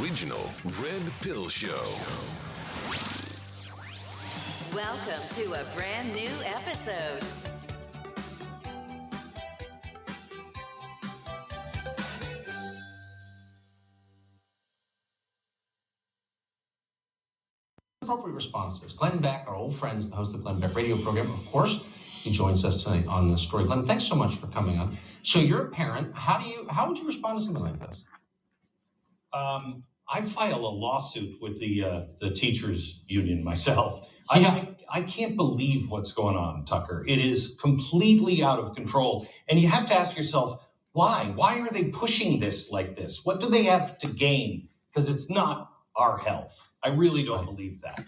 original Red Pill Show. Welcome to a brand new episode. appropriate responses. to. Glenn Beck, our old friends, the host of Glenn Beck radio program, of course, he joins us tonight on the story. Glenn, thanks so much for coming on. So you're a parent. How do you how would you respond to something like this? Um, I file a lawsuit with the uh, the teachers union myself. Yeah. I, I can't believe what's going on, Tucker. It is completely out of control, and you have to ask yourself why. Why are they pushing this like this? What do they have to gain? Because it's not our health. I really don't believe that.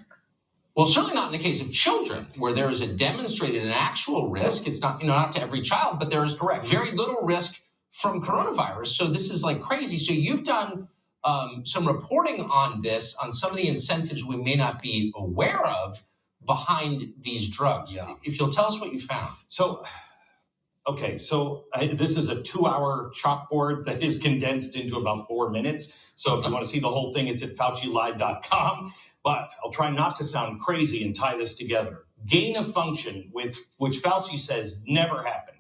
Well, certainly not in the case of children, where there is a demonstrated and actual risk. It's not, you know, not to every child, but there is Correct. very little risk from coronavirus. So this is like crazy. So you've done um, some reporting on this, on some of the incentives we may not be aware of behind these drugs. Yeah. If you'll tell us what you found. So, okay, so I, this is a two-hour chalkboard that is condensed into about four minutes. So if you want to see the whole thing, it's at FauciLive.com. But I'll try not to sound crazy and tie this together. Gain of function, with which Fauci says never happened,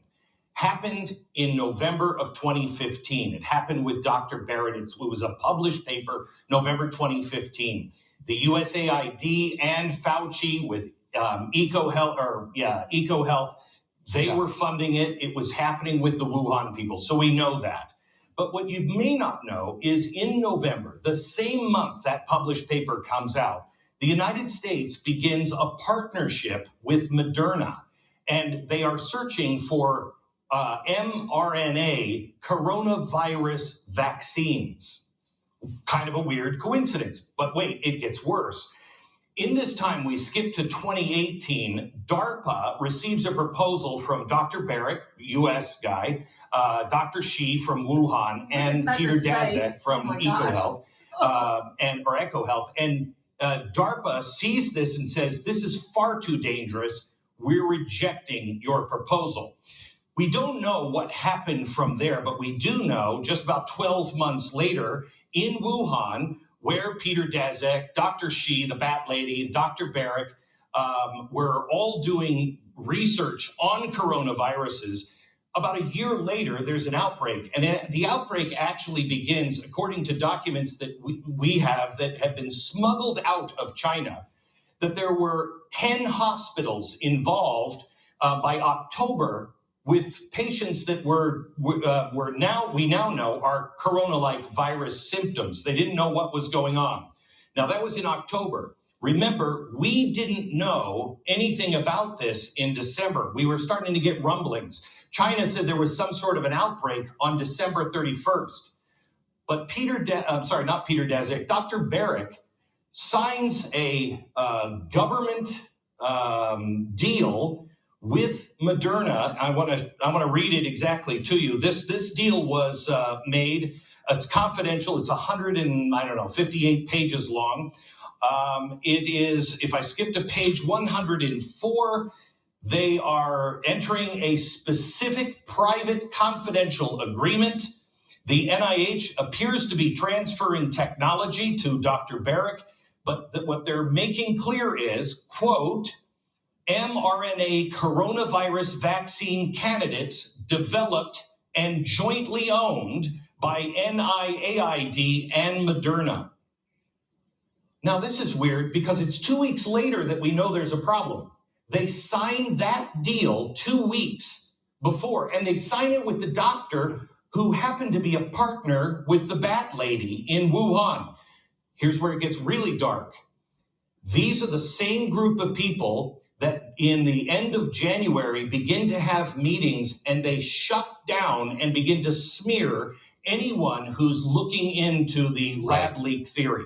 happened in November of 2015. It happened with Dr. Baric. It was a published paper, November 2015. The USAID and Fauci with um, EcoHealth, or yeah, EcoHealth, they Yeah. were funding it. It was happening with the Wuhan people. So we know that. But what you may not know is in November, the same month that published paper comes out, the United States begins a partnership with Moderna, and they are searching for uh, mRNA coronavirus vaccines. Kind of a weird coincidence. But wait, it gets worse. In this time, we skip to 2018. DARPA receives a proposal from Dr. Baric, US guy, uh, Dr. Shi from Wuhan, and Peter. Daszak from Oh my gosh. EcoHealth, uh, and or EcoHealth. And uh, DARPA sees this and says, "This is far too dangerous. We're rejecting your proposal." We don't know what happened from there, but we do know just about 12 months later in Wuhan, where Peter Daszak, Dr. Shi, the Bat Lady, and Dr. Baric um, were all doing research on coronaviruses. About a year later, there's an outbreak, and the outbreak actually begins, according to documents that we, we have that have been smuggled out of China, that there were 10 hospitals involved uh, by October with patients that were uh, were now we now know are corona-like virus symptoms. They didn't know what was going on. Now that was in October. Remember, we didn't know anything about this in December. We were starting to get rumblings. China said there was some sort of an outbreak on December 31st. But Peter, da- I'm sorry, not Peter Daszak, Dr. Baric signs a uh, government um, deal with Moderna. I want to I want to read it exactly to you. This this deal was uh, made. It's confidential. It's 100 and I don't know 58 pages long. Um, it is. If I skip to page 104. They are entering a specific private confidential agreement. The NIH appears to be transferring technology to Dr. Baric, but th- what they're making clear is, quote, mRNA coronavirus vaccine candidates developed and jointly owned by NIAID and Moderna. Now, this is weird because it's two weeks later that we know there's a problem. They signed that deal two weeks before, and they signed it with the doctor who happened to be a partner with the Bat Lady in Wuhan. Here's where it gets really dark. These are the same group of people that in the end of January begin to have meetings and they shut down and begin to smear anyone who's looking into the lab leak theory.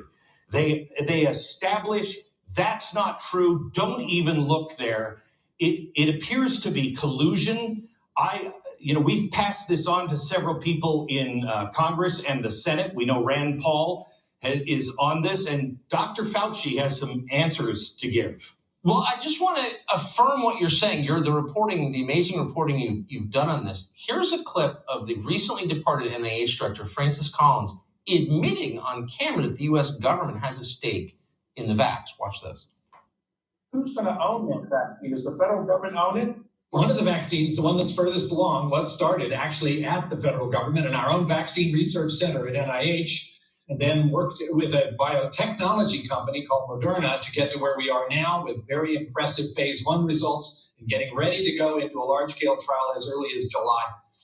They they establish that's not true. Don't even look there. It it appears to be collusion. I you know we've passed this on to several people in uh, Congress and the Senate. We know Rand Paul ha- is on this, and Dr. Fauci has some answers to give. Well, I just want to affirm what you're saying. You're the reporting, the amazing reporting you, you've done on this. Here's a clip of the recently departed NIH director, Francis Collins, admitting on camera that the U.S. government has a stake in the vax. Watch this. Who's going to own that vaccine? Does the federal government own it? One of the vaccines, the one that's furthest along, was started actually at the federal government and our own vaccine research center at NIH, and then worked with a biotechnology company called Moderna to get to where we are now with very impressive phase one results and getting ready to go into a large scale trial as early as July.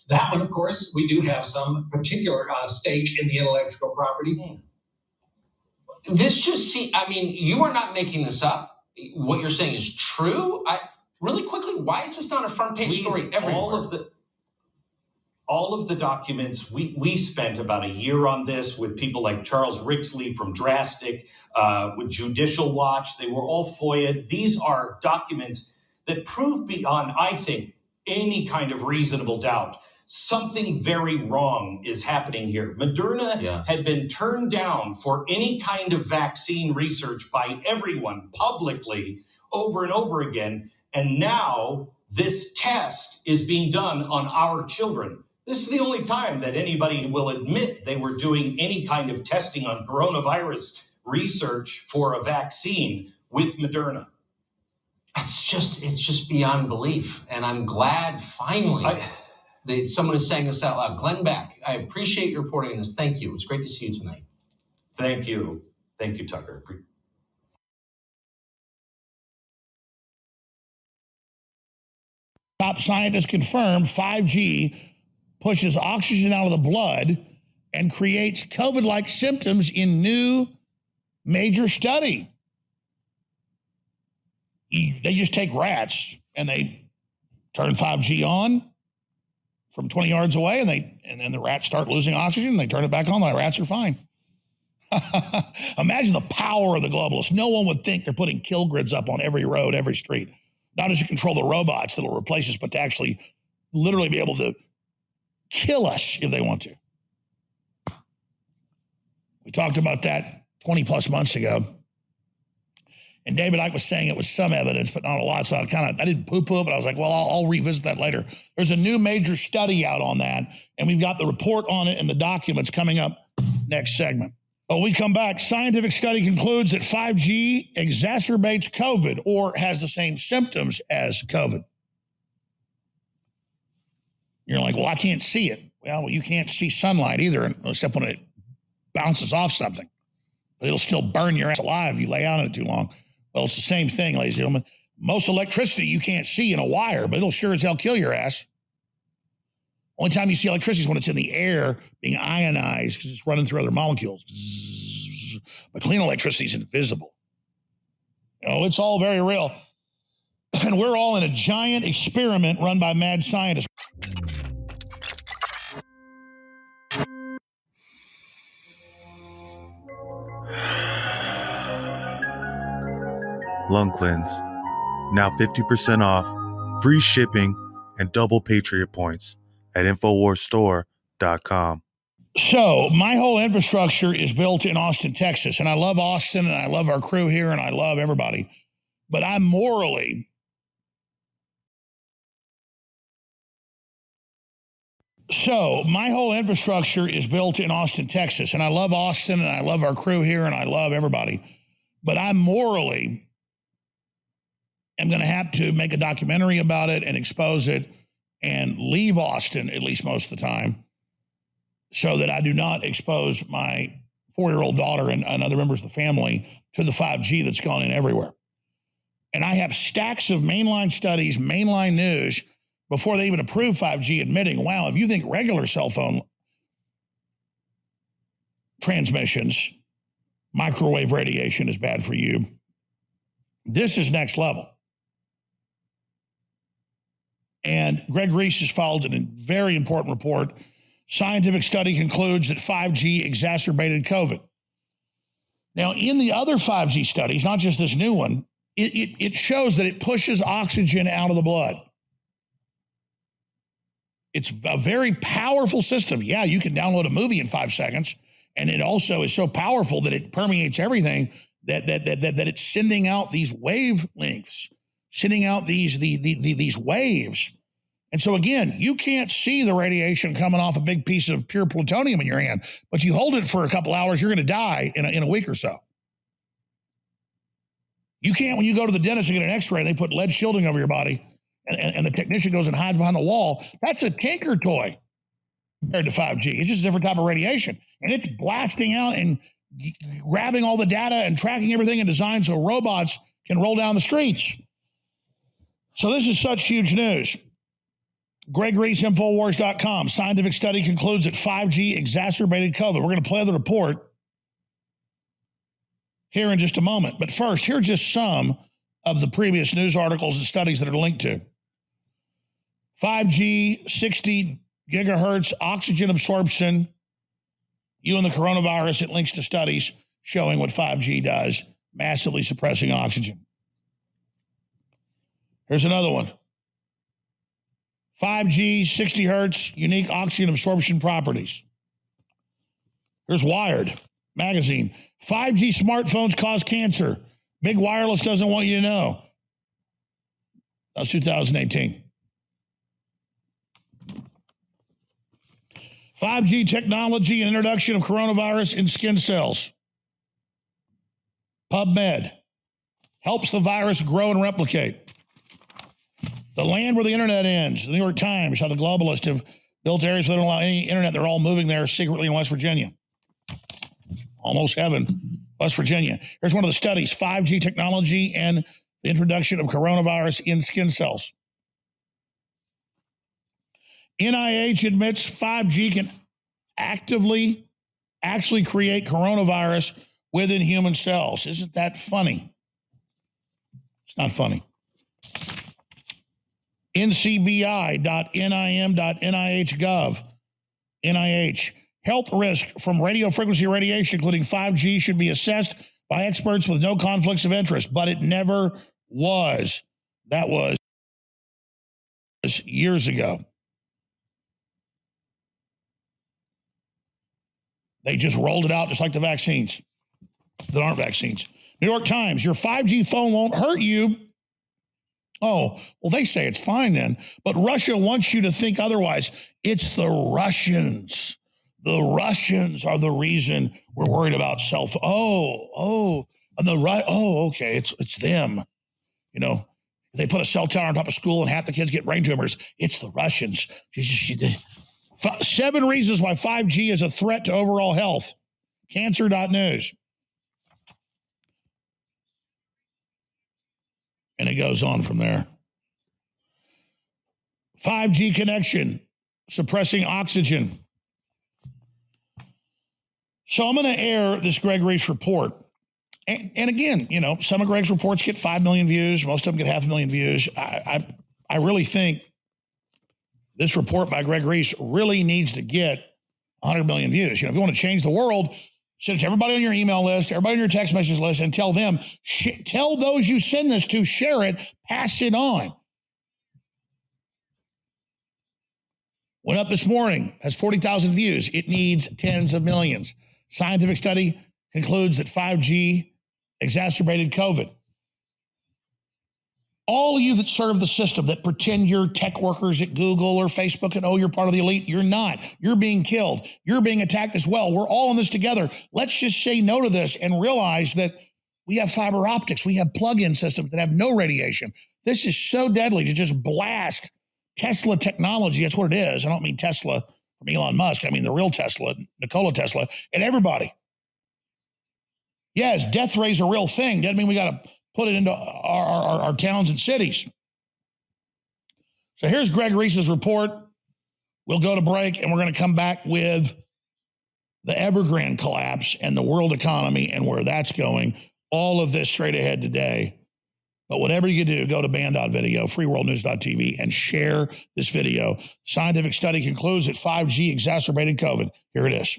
That one, of course, we do have some particular uh, stake in the intellectual property. This just see, I mean, you are not making this up. What you're saying is true. I really quickly, why is this not a front page Please, story everywhere? all of the all of the documents we we spent about a year on this with people like Charles Rixey from Drastic, uh, with Judicial Watch. They were all FOIA. These are documents that prove beyond, I think, any kind of reasonable doubt something very wrong is happening here. Moderna Yes. had been turned down for any kind of vaccine research by everyone publicly over and over again. And now this test is being done on our children. This is the only time that anybody will admit they were doing any kind of testing on coronavirus research for a vaccine with Moderna. it's just, it's just beyond belief. And I'm glad finally I, that someone is saying this out loud. Glenn Beck, I appreciate your reporting on this. Thank you. It's great to see you tonight. thank you. Thank you, Tucker. top scientists confirm 5G pushes oxygen out of the blood and creates COVID like symptoms in new major study. They just take rats and they turn 5G on from 20 yards away and they and then the rats start losing oxygen and they turn it back on. The rats are fine. Imagine the power of the globalists. No one would think they're putting kill grids up on every road, every street not as to control the robots that'll replace us, but to actually literally be able to kill us if they want to. We talked about that 20 plus months ago. And David Icke was saying it was some evidence, but not a lot. So I kind of I didn't poo-poo it, but I was like, well, I'll, I'll revisit that later. There's a new major study out on that, and we've got the report on it and the documents coming up next segment. When we come back, scientific study concludes that 5G exacerbates COVID or has the same symptoms as COVID. You're like, well, I can't see it. Well, you can't see sunlight either, except when it bounces off something. It'll still burn your ass alive if you lay on it too long. Well, it's the same thing, ladies and gentlemen. Most electricity you can't see in a wire, but it'll sure as hell kill your ass. Only time you see electricity is when it's in the air being ionized because it's running through other molecules. But clean electricity is invisible. You know, it's all very real. And we're all in a giant experiment run by mad scientists. Lung Cleanse. Now 50% off, free shipping, and double Patriot points at InfoWarsStore.com. So, my whole infrastructure is built in Austin, Texas. And I love Austin and I love our crew here and I love everybody. But I'm morally So, my whole infrastructure is built in Austin, Texas. And I love Austin and I love our crew here and I love everybody. But I'm morally am going to have to make a documentary about it and expose it and leave Austin, at least most of the time, so that I do not expose my four year old daughter and, and other members of the family to the 5G that's gone in everywhere. And I have stacks of mainline studies, mainline news before they even approve 5G, admitting, wow, if you think regular cell phone transmissions, microwave radiation is bad for you, this is next level. And Greg Reese has filed a very important report. Scientific study concludes that 5G exacerbated COVID. Now, in the other 5G studies, not just this new one, it, it, it shows that it pushes oxygen out of the blood. It's a very powerful system. Yeah, you can download a movie in five seconds, and it also is so powerful that it permeates everything that that that that, that it's sending out these wavelengths, sending out these the, the, the these waves And so again, you can't see the radiation coming off a big piece of pure plutonium in your hand, but you hold it for a couple hours, you're going to die in a, in a week or so. You can't, when you go to the dentist and get an x ray, they put lead shielding over your body, and, and, the technician goes and hides behind the wall. That's a tinker toy compared to 5G. It's just a different type of radiation. And it's blasting out and grabbing all the data and tracking everything and designed so robots can roll down the streets. So this is such huge news. Greg Reese, Infowars.com. Scientific study concludes that 5G exacerbated COVID. We're going to play the report here in just a moment. But first, here are just some of the previous news articles and studies that are linked to. 5G, 60 gigahertz oxygen absorption. You and the coronavirus, it links to studies showing what 5G does, massively suppressing oxygen. Here's another one 5G, 60 hertz, unique oxygen absorption properties. Here's Wired magazine. 5G smartphones cause cancer. Big Wireless doesn't want you to know. That's 2018. 5G technology and introduction of coronavirus in skin cells. PubMed helps the virus grow and replicate. The land where the internet ends, the New York Times, how the globalists have built areas where they don't allow any internet. They're all moving there secretly in West Virginia. Almost heaven, West Virginia. Here's one of the studies 5G technology and the introduction of coronavirus in skin cells. NIH admits 5G can actively actually create coronavirus within human cells. Isn't that funny? It's not funny ncbi.nim.nih.gov. NIH. Health risk from radio frequency radiation, including 5G, should be assessed by experts with no conflicts of interest, but it never was. That was years ago. They just rolled it out just like the vaccines that aren't vaccines. New York Times, your 5G phone won't hurt you Oh, well, they say it's fine then. But Russia wants you to think otherwise. It's the Russians. The Russians are the reason we're worried about self. Oh, oh, and the right. Oh, okay, it's it's them. You know, they put a cell tower on top of school and half the kids get brain tumors. It's the Russians. Seven reasons why 5G is a threat to overall health. Cancer.news. And it goes on from there. 5G connection, suppressing oxygen. So I'm going to air this Greg Reese report. And, again, you know, some of Greg's reports get 5 million views. Most of them get half a million views. I, I, I really think this report by Greg Reese really needs to get 100 million views. You know, if you want to change the world, Send it to everybody on your email list, everybody on your text message list, and tell them, sh- tell those you send this to, share it, pass it on. Went up this morning, has 40,000 views. It needs tens of millions. Scientific study concludes that 5G exacerbated COVID all of you that serve the system that pretend you're tech workers at Google or Facebook and oh, you're part of the elite, you're not. You're being killed. You're being attacked as well. We're all in this together. Let's just say no to this and realize that we have fiber optics, we have plug in systems that have no radiation. This is so deadly to just blast Tesla technology. That's what it is. I don't mean Tesla from Elon Musk, I mean the real Tesla, Nikola Tesla, and everybody. Yes, death rays a real thing. Doesn't mean we got to put it into our, our, our towns and cities. So here's Greg Reese's report. We'll go to break and we're going to come back with the Evergrande collapse and the world economy and where that's going. All of this straight ahead today. But whatever you do, go to band.video, freeworldnews.tv, and share this video. Scientific study concludes that 5G exacerbated COVID. Here it is.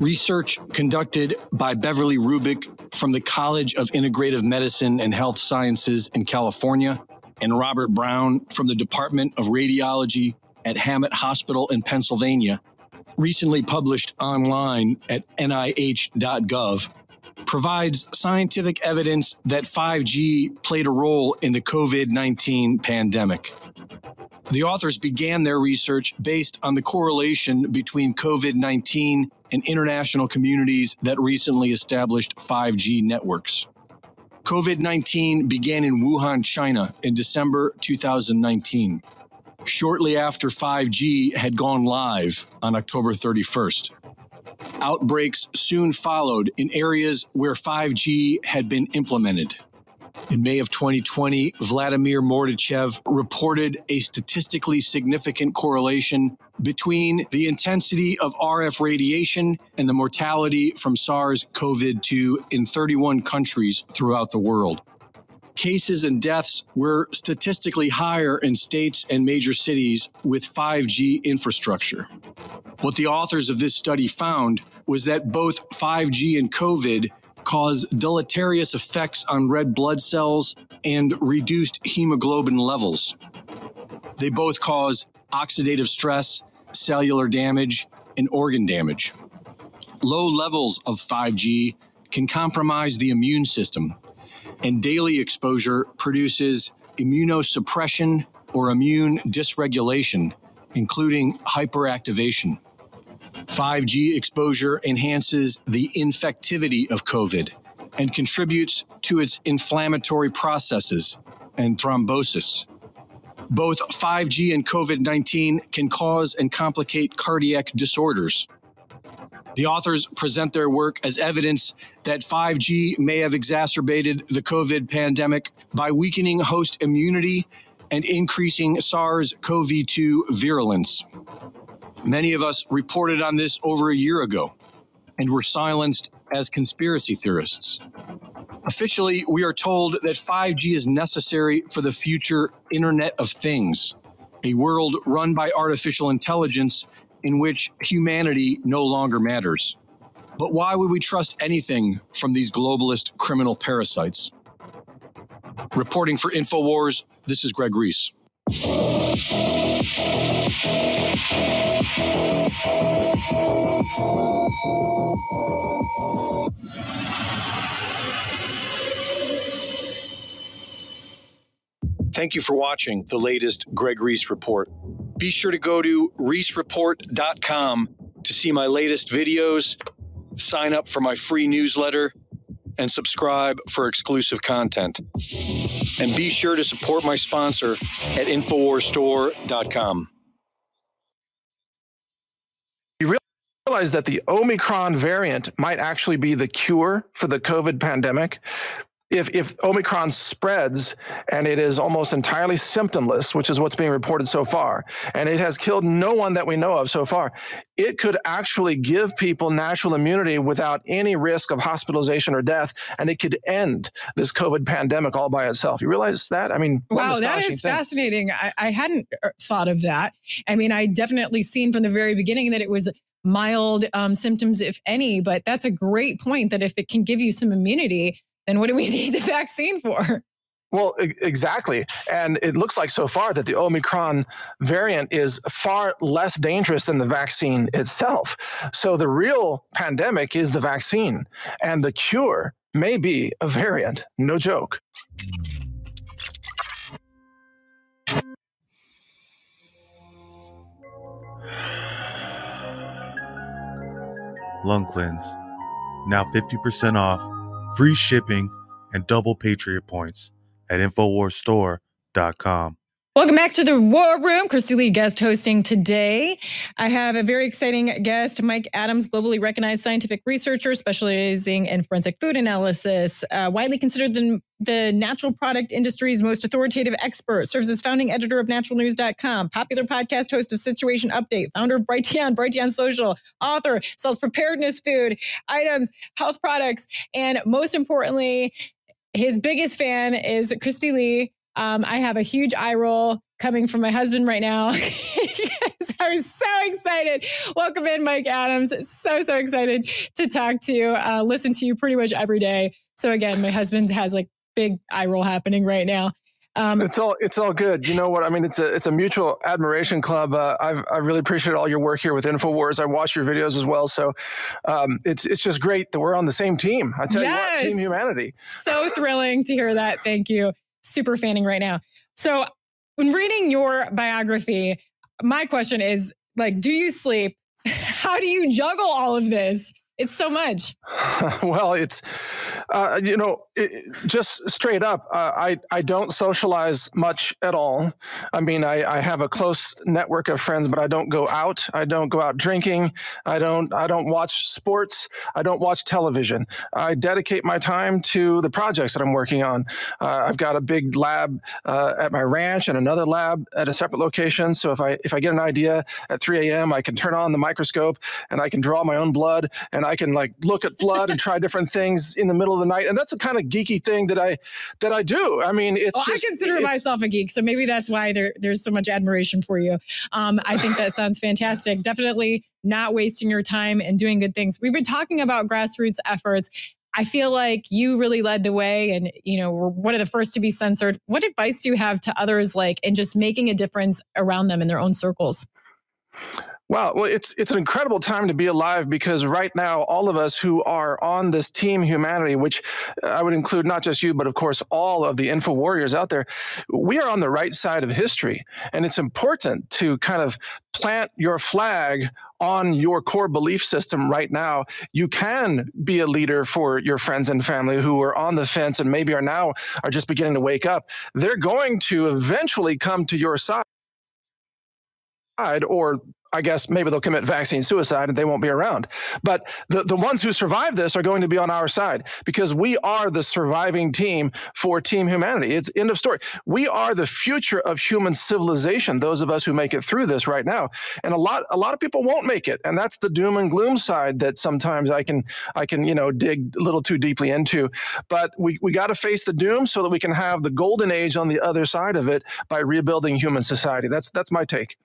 Research conducted by Beverly Rubik from the College of Integrative Medicine and Health Sciences in California, and Robert Brown from the Department of Radiology at Hamot Hospital in Pennsylvania, recently published online at nih.gov, provides scientific evidence that 5G played a role in the COVID 19 pandemic. The authors began their research based on the correlation between COVID 19 and international communities that recently established 5G networks. COVID 19 began in Wuhan, China in December 2019, shortly after 5G had gone live on October 31st. Outbreaks soon followed in areas where 5G had been implemented. In May of 2020, Vladimir Mordachev reported a statistically significant correlation between the intensity of RF radiation and the mortality from SARS CoV 2 in 31 countries throughout the world. Cases and deaths were statistically higher in states and major cities with 5G infrastructure. What the authors of this study found was that both 5G and COVID cause deleterious effects on red blood cells and reduced hemoglobin levels. They both cause oxidative stress, cellular damage, and organ damage. Low levels of 5G can compromise the immune system, and daily exposure produces immunosuppression or immune dysregulation, including hyperactivation. 5G exposure enhances the infectivity of COVID and contributes to its inflammatory processes and thrombosis. Both 5G and COVID 19 can cause and complicate cardiac disorders. The authors present their work as evidence that 5G may have exacerbated the COVID pandemic by weakening host immunity and increasing SARS CoV 2 virulence. Many of us reported on this over a year ago and were silenced as conspiracy theorists. Officially, we are told that 5G is necessary for the future Internet of Things, a world run by artificial intelligence in which humanity no longer matters. But why would we trust anything from these globalist criminal parasites? Reporting for InfoWars, this is Greg Reese. Thank you for watching the latest Greg Reese Report. Be sure to go to reesereport.com to see my latest videos, sign up for my free newsletter, and subscribe for exclusive content. And be sure to support my sponsor at InfoWarsStore.com. You realize that the Omicron variant might actually be the cure for the COVID pandemic? If if Omicron spreads and it is almost entirely symptomless, which is what's being reported so far, and it has killed no one that we know of so far, it could actually give people natural immunity without any risk of hospitalization or death, and it could end this COVID pandemic all by itself. You realize that? I mean, wow, that is thing. fascinating. I, I hadn't uh, thought of that. I mean, I definitely seen from the very beginning that it was mild um, symptoms, if any, but that's a great point that if it can give you some immunity, then what do we need the vaccine for? Well, exactly. And it looks like so far that the Omicron variant is far less dangerous than the vaccine itself. So the real pandemic is the vaccine, and the cure may be a variant. No joke. Lung Cleanse. Now 50% off free shipping, and double Patriot points at InfoWarsStore.com. Welcome back to the War Room. Christy Lee guest hosting today. I have a very exciting guest, Mike Adams, globally recognized scientific researcher specializing in forensic food analysis, uh, widely considered the, the natural product industry's most authoritative expert, serves as founding editor of naturalnews.com, popular podcast host of Situation Update, founder of Brighteon, Brighteon Social, author, sells preparedness food, items, health products, and most importantly, his biggest fan is Christy Lee um, I have a huge eye roll coming from my husband right now. I'm so excited. Welcome in, Mike Adams. So, so excited to talk to you, uh, listen to you pretty much every day. So, again, my husband has like big eye roll happening right now. Um, it's all it's all good. You know what I mean? It's a it's a mutual admiration club. Uh, I've I really appreciate all your work here with Infowars. I watch your videos as well, so um, it's it's just great that we're on the same team. I tell Yes. you what, Team Humanity. so thrilling to hear that. Thank you. Super fanning right now. So, when reading your biography, my question is like, do you sleep? How do you juggle all of this? It's so much. well, it's uh, you know it, just straight up. Uh, I I don't socialize much at all. I mean, I, I have a close network of friends, but I don't go out. I don't go out drinking. I don't I don't watch sports. I don't watch television. I dedicate my time to the projects that I'm working on. Uh, I've got a big lab uh, at my ranch and another lab at a separate location. So if I if I get an idea at 3 a.m., I can turn on the microscope and I can draw my own blood and I can like look at blood and try different things in the middle of the night. And that's the kind of geeky thing that I that I do. I mean, it's Well, just, I consider myself a geek, so maybe that's why there, there's so much admiration for you. Um, I think that sounds fantastic. Definitely not wasting your time and doing good things. We've been talking about grassroots efforts. I feel like you really led the way, and you know were one of the first to be censored. What advice do you have to others, like in just making a difference around them in their own circles? Wow, well, it's it's an incredible time to be alive because right now, all of us who are on this team humanity, which uh, I would include not just you, but of course all of the info warriors out there, we are on the right side of history, and it's important to kind of plant your flag on your core belief system right now. You can be a leader for your friends and family who are on the fence and maybe are now are just beginning to wake up. They're going to eventually come to your side or I guess maybe they'll commit vaccine suicide and they won't be around. But the, the ones who survive this are going to be on our side because we are the surviving team for Team Humanity. It's end of story. We are the future of human civilization, those of us who make it through this right now. And a lot a lot of people won't make it. And that's the doom and gloom side that sometimes I can I can, you know, dig a little too deeply into. But we, we got to face the doom so that we can have the golden age on the other side of it by rebuilding human society. That's that's my take.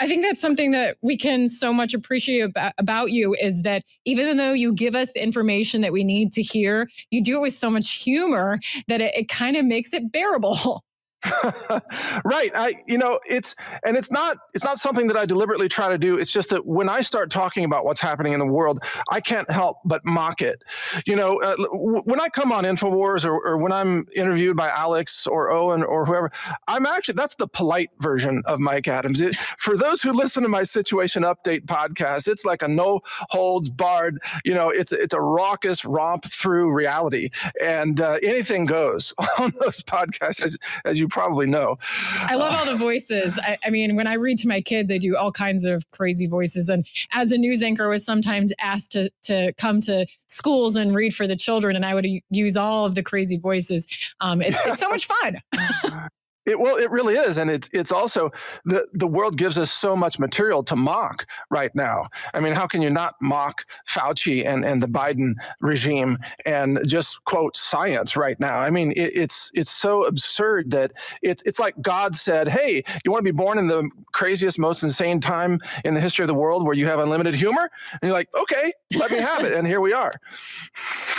I think that's something that we can so much appreciate about, about you is that even though you give us the information that we need to hear, you do it with so much humor that it, it kind of makes it bearable. right i you know it's and it's not it's not something that i deliberately try to do. It's just that when i start talking about what's happening in the world i can't help but mock it. You know uh, w- when i come on infowars or, or when i'm interviewed by alex or owen or whoever i'm actually that's the polite version of mike adams. It, for those who listen to my situation update podcast it's like a no holds barred you know it's it's a raucous romp through reality. And uh, anything goes on those podcasts as, as you probably know I love all the voices. I, I mean, when I read to my kids, I do all kinds of crazy voices. And as a news anchor, I was sometimes asked to to come to schools and read for the children, and I would use all of the crazy voices. Um, it's, it's so much fun. It well, it really is, and it's it's also the the world gives us so much material to mock right now. I mean, how can you not mock Fauci and and the Biden regime and just quote science right now? I mean, it, it's it's so absurd that it's it's like God said, "Hey, you want to be born in the craziest, most insane time in the history of the world where you have unlimited humor?" And you're like, "Okay, let me have it," and here we are.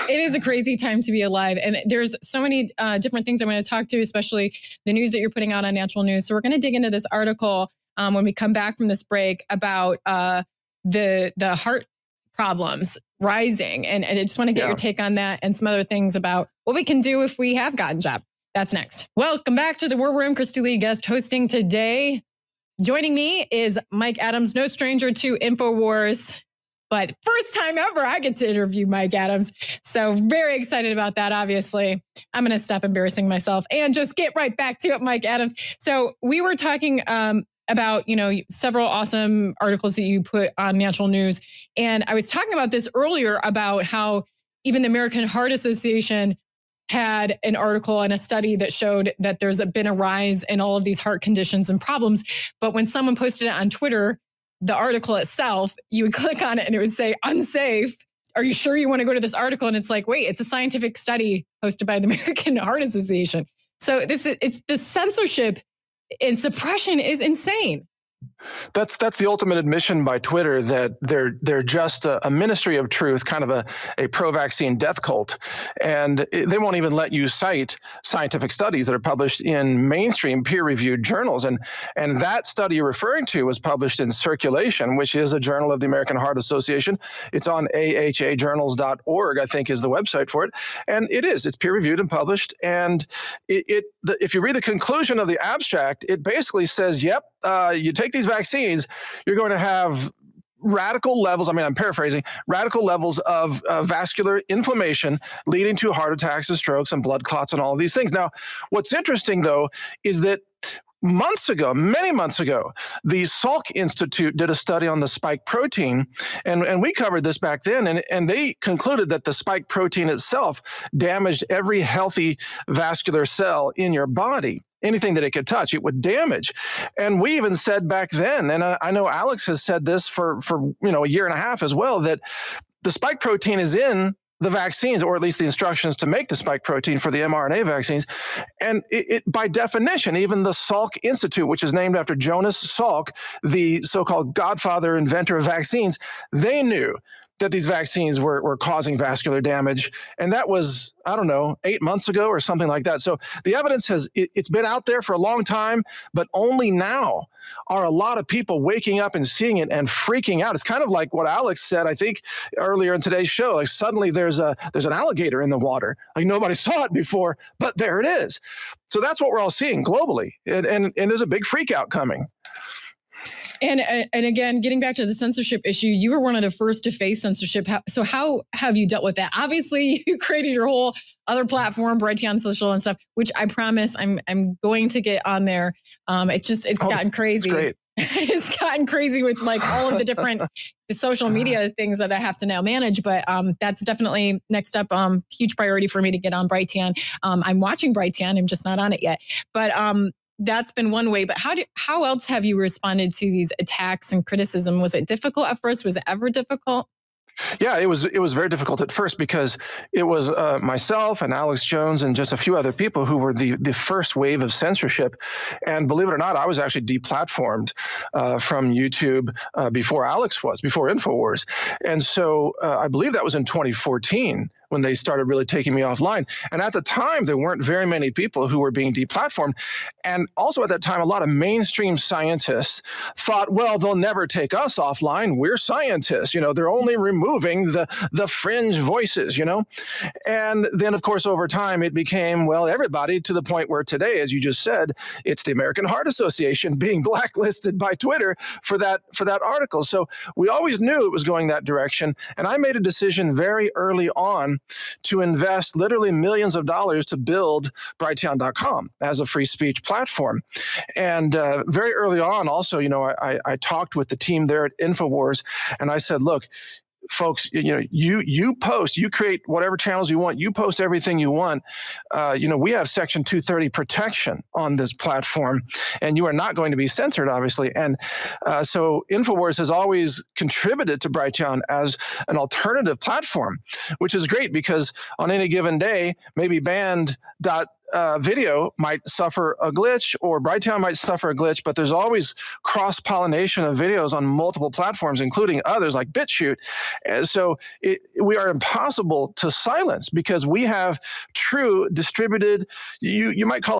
it is a crazy time to be alive and there's so many uh, different things i want to talk to especially the news that you're putting out on natural news. So we're going to dig into this article um, when we come back from this break about uh, the the heart problems rising and, and i just want to get Yeah. your take on that and some other things about what we can do if we have gotten job that's next. Welcome back to the war room. Christy lee guest hosting today. Joining me is mike adams no stranger to infowars but first time ever I get to interview Mike Adams. So very excited about that, obviously. I'm going to stop embarrassing myself and just get right back to it, Mike Adams. So we were talking um, about, you know, several awesome articles that you put on Natural News. And I was talking about this earlier about how even the American Heart Association had an article and a study that showed that there's been a rise in all of these heart conditions and problems. But when someone posted it on Twitter, the article itself, you would click on it and it would say unsafe. Are you sure you want to go to this article? And it's like, wait, it's a scientific study hosted by the American Heart Association. So this is it's the censorship and suppression is insane. That's that's the ultimate admission by Twitter that they're they're just a, a ministry of truth, kind of a, a pro-vaccine death cult, and they won't even let you cite scientific studies that are published in mainstream peer-reviewed journals. And and that study you're referring to was published in Circulation, which is a journal of the American Heart Association. It's on ahajournals.org, I think, is the website for it, and it is. It's peer-reviewed and published. And it, it the, if you read the conclusion of the abstract, it basically says, "Yep, uh, you take these vaccines, you're going to have radical levels i mean i'm paraphrasing radical levels of uh, vascular inflammation leading to heart attacks and strokes and blood clots and all of these things. Now what's interesting though is that months ago, many months ago, the Salk Institute did a study on the spike protein, and, and we covered this back then, and, and they concluded that the spike protein itself damaged every healthy vascular cell in your body anything that it could touch, it would damage. And we even said back then, and I, I know Alex has said this for for you know a year and a half as well, that the spike protein is in the vaccines, or at least the instructions to make the spike protein for the mRNA vaccines. And it, it, by definition, even the Salk Institute, which is named after Jonas Salk, the so called godfather inventor of vaccines, they knew that these vaccines were, were causing vascular damage. And that was, I don't know, eight months ago or something like that. So the evidence has, it, has been out there for a long time, but only now are a lot of people waking up and seeing it and freaking out. It's kind of like what Alex said, I think, earlier in today's show. Like suddenly there's a there's an alligator in the water. Like nobody saw it before, but there it is. So that's what we're all seeing globally. And and, and there's a big freak out coming. And and again, getting back to the censorship issue, you were one of the first to face censorship. So how have you dealt with that? Obviously, you created your whole other platform, Brighteon Social and stuff, which I promise I'm I'm going to get on there. Um, it's just it's oh, gotten crazy. it's gotten crazy with like all of the different social media things that I have to now manage. But um, that's definitely next up. Um, huge priority for me to get on Brighteon. Um, I'm watching Brighteon. I'm just not on it yet. But um, that's been one way but how do how else have you responded to these attacks and criticism? Was it difficult at first? Was it ever difficult? Yeah, it was it was very difficult at first because it was uh, myself and Alex Jones and just a few other people who were the the first wave of censorship, and believe it or not, I was actually deplatformed uh, from YouTube uh, before Alex was before Infowars, and so uh, I believe that was in 2014 when they started really taking me offline. And at the time, there weren't very many people who were being deplatformed. And also at that time, a lot of mainstream scientists thought, well, they'll never take us offline. We're scientists. You know, they're only removing the, the fringe voices, you know? And then, of course, over time, it became, well, everybody to the point where today, as you just said, it's the American Heart Association being blacklisted by Twitter for that for that article. So we always knew it was going that direction. And I made a decision very early on to invest literally millions of dollars to build Brighteon.com as a free speech platform. And uh, very early on, also, you know, I, I talked with the team there at InfoWars and I said, look, folks you know you you post you create whatever channels you want you post everything you want uh, you know we have section 230 protection on this platform and you are not going to be censored obviously. And uh, so infowars has always contributed to brighteon as an alternative platform which is great because on any given day maybe band dot uh, video might suffer a glitch or Brighteon might suffer a glitch, but there's always cross pollination of videos on multiple platforms, including others like BitChute. And so it, we are impossible to silence because we have true distributed, you, you might call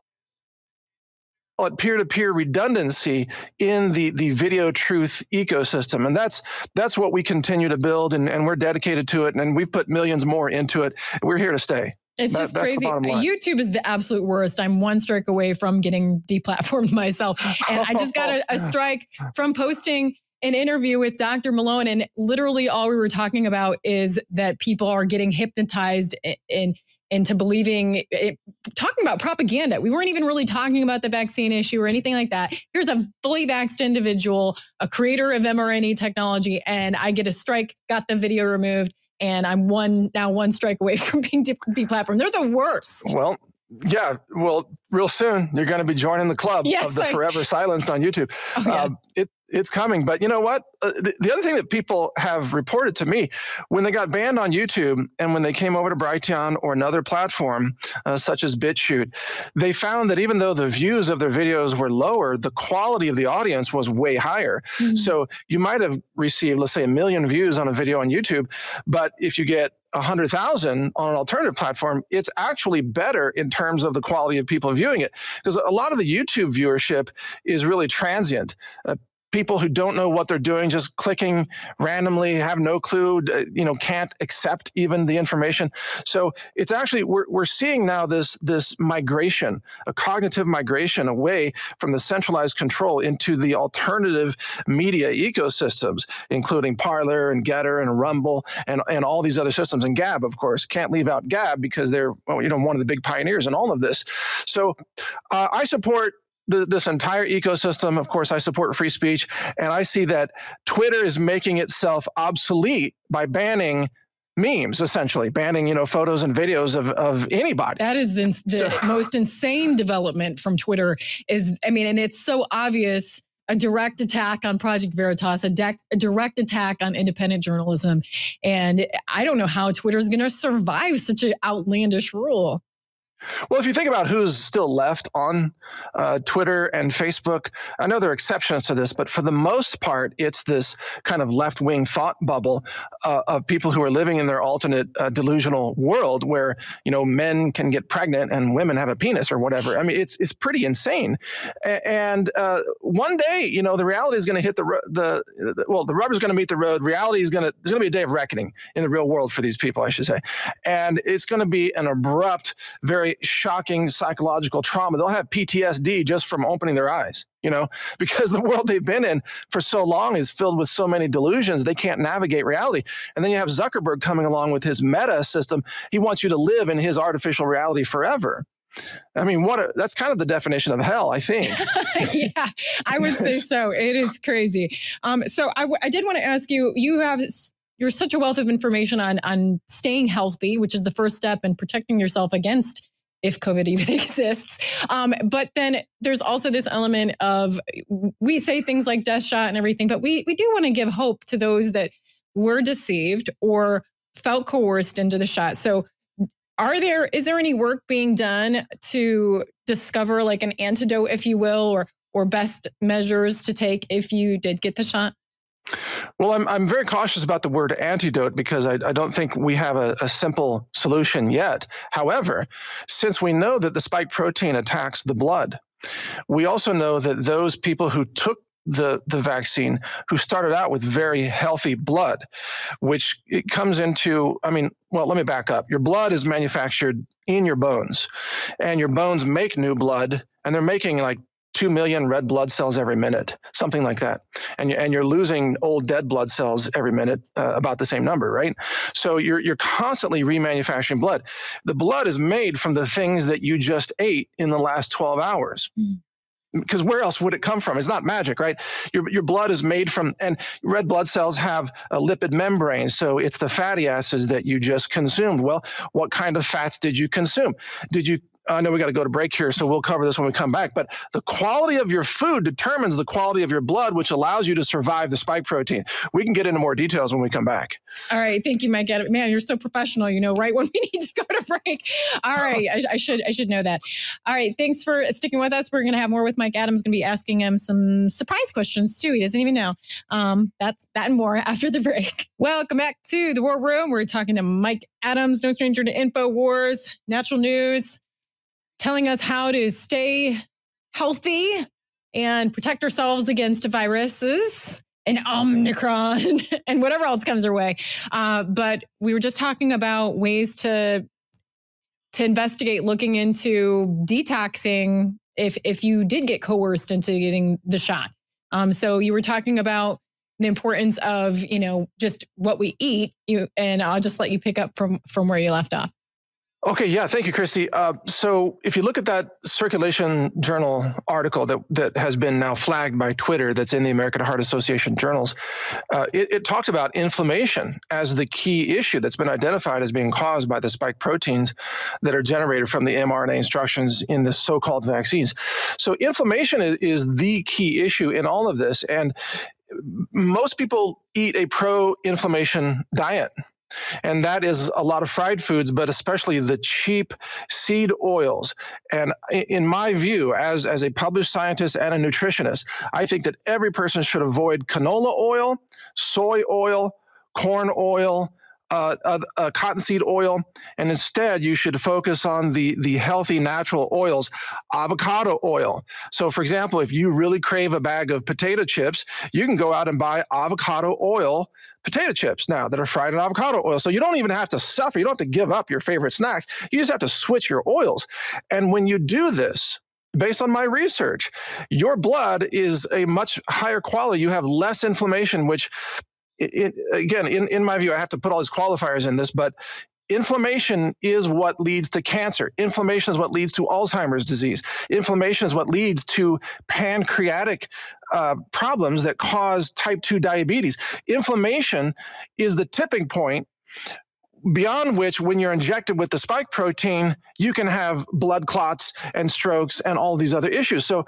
it peer-to-peer redundancy in the, the video truth ecosystem. And that's that's what we continue to build and, and we're dedicated to it and we've put millions more into it. We're here to stay it's that, just crazy. YouTube is the absolute worst. I'm one strike away from getting deplatformed myself. And I just got a, a strike from posting an interview with Dr. Malone. And literally all we were talking about is that people are getting hypnotized in, into believing it, talking about propaganda. We weren't even really talking about the vaccine issue or anything like that. Here's a fully vaxxed individual, a creator of mRNA technology, and I get a strike, got the video removed and I'm one now one strike away from being de- deplatformed. They're the worst. Well, Yeah, well, real soon you're going to be joining the club Yes, of the I- forever silenced on YouTube. Oh, yeah. Um, it it's coming, but you know what? Uh, the, the other thing that people have reported to me when they got banned on YouTube and when they came over to Brighteon or another platform uh, such as BitChute, they found that even though the views of their videos were lower, the quality of the audience was way higher. Mhm. So you might have received, let's say, a million views on a video on YouTube, but if you get a hundred thousand on an alternative platform, it's actually better in terms of the quality of people viewing it because a lot of the YouTube viewership is really transient. Uh, people who don't know what they're doing, just clicking randomly, have no clue, you know, can't accept even the information. So it's actually we're we're seeing now this this migration, a cognitive migration away from the centralized control into the alternative media ecosystems, including Parler and Gettr and Rumble and and all these other systems. And Gab, of course, can't leave out Gab because they're you know one of the big pioneers in all of this. So uh, I support the, this entire ecosystem. Of course, I support free speech, and I see that Twitter is making itself obsolete by banning memes, essentially banning you know photos and videos of of anybody. That is ins- the So- most insane development from Twitter. Is I mean, and it's so obvious. A direct attack on Project Veritas, a, a direct attack on independent journalism, and I don't know how Twitter is going to survive such an outlandish rule. Well, if you think about who's still left on uh, Twitter and Facebook, I know there are exceptions to this, but for the most part, it's this kind of left wing thought bubble uh, of people who are living in their alternate uh, delusional world where, you know, men can get pregnant and women have a penis or whatever. I mean, it's, it's pretty insane. And uh, one day, you know, the reality is going to hit the, ro- the, the, well, the rubber's going to meet the road. Reality is going to, there's going to be a day of reckoning in the real world for these people, I should say. And it's going to be an abrupt, very shocking psychological trauma. They'll have PTSD just from opening their eyes, you know, because the world they've been in for so long is filled with so many delusions, they can't navigate reality. And then you have Zuckerberg coming along with his meta system. He wants you to live in his artificial reality forever. I mean, what a, that's kind of the definition of hell, I think. yeah, I would say so. It is crazy. Um, so I, w- I did want to ask you. You have s- you're such a wealth of information on on staying healthy, which is the first step in protecting yourself against if COVID even exists. Um, but then there's also this element of we say things like death shot and everything, but we we do want to give hope to those that were deceived or felt coerced into the shot. So are there is there any work being done to discover like an antidote if you will or or best measures to take if you did get the shot Well, I'm, I'm very cautious about the word antidote because I, I don't think we have a, a simple solution yet. However, since we know that the spike protein attacks the blood, we also know that those people who took the, the vaccine who started out with very healthy blood, which it comes into, I mean, well, let me back up. Your blood is manufactured in your bones, and your bones make new blood, and they're making like 2 million red blood cells every minute, something like that. And, and you're losing old dead blood cells every minute, uh, about the same number, right? So you're, you're constantly remanufacturing blood. The blood is made from the things that you just ate in the last 12 hours. Because where else would it come from? It's not magic, right? Your, your blood is made from, and red blood cells have a lipid membrane. So it's the fatty acids that you just consumed. Well, what kind of fats did you consume? Did you I know we got to go to break here, so we'll cover this when we come back. But the quality of your food determines the quality of your blood, which allows you to survive the spike protein. We can get into more details when we come back. all right thank you mike man you're so professional you know right when we need to go to break. All right I, I should i should know that. All right thanks for sticking with us. We're going to have more with mike adams going to be asking him some surprise questions too. He doesn't even know. Um that's that and more after the break. Welcome back to the war room. We're talking to mike adams no stranger to info wars natural news telling us how to stay healthy and protect ourselves against viruses and Omicron and whatever else comes our way. Uh, but we were just talking about ways to to investigate looking into detoxing if if you did get coerced into getting the shot. Um, so you were talking about the importance of you know just what we eat. You and I'll just let you pick up from from where you left off. Okay, yeah, thank you, Kristi. Uh, so, if you look at that circulation journal article that that has been now flagged by Twitter, that's in the American Heart Association journals, uh, it, it talked about inflammation as the key issue that's been identified as being caused by the spike proteins that are generated from the mRNA instructions in the so-called vaccines. So, inflammation is, is the key issue in all of this, and most people eat a pro-inflammation diet and that is a lot of fried foods, but especially the cheap seed oils. And in my view, as, as a published scientist and a nutritionist, I think that every person should avoid canola oil, soy oil, corn oil, uh, uh, uh, cottonseed oil, and instead you should focus on the the healthy natural oils, avocado oil. So, for example, if you really crave a bag of potato chips, you can go out and buy avocado oil potato chips now that are fried in avocado oil. So you don't even have to suffer. You don't have to give up your favorite snack. You just have to switch your oils. And when you do this, based on my research, your blood is a much higher quality. You have less inflammation, which it, again, in, in my view, I have to put all these qualifiers in this, but inflammation is what leads to cancer. Inflammation is what leads to Alzheimer's disease. Inflammation is what leads to pancreatic uh, problems that cause type 2 diabetes. Inflammation is the tipping point beyond which, when you're injected with the spike protein, you can have blood clots and strokes and all these other issues. So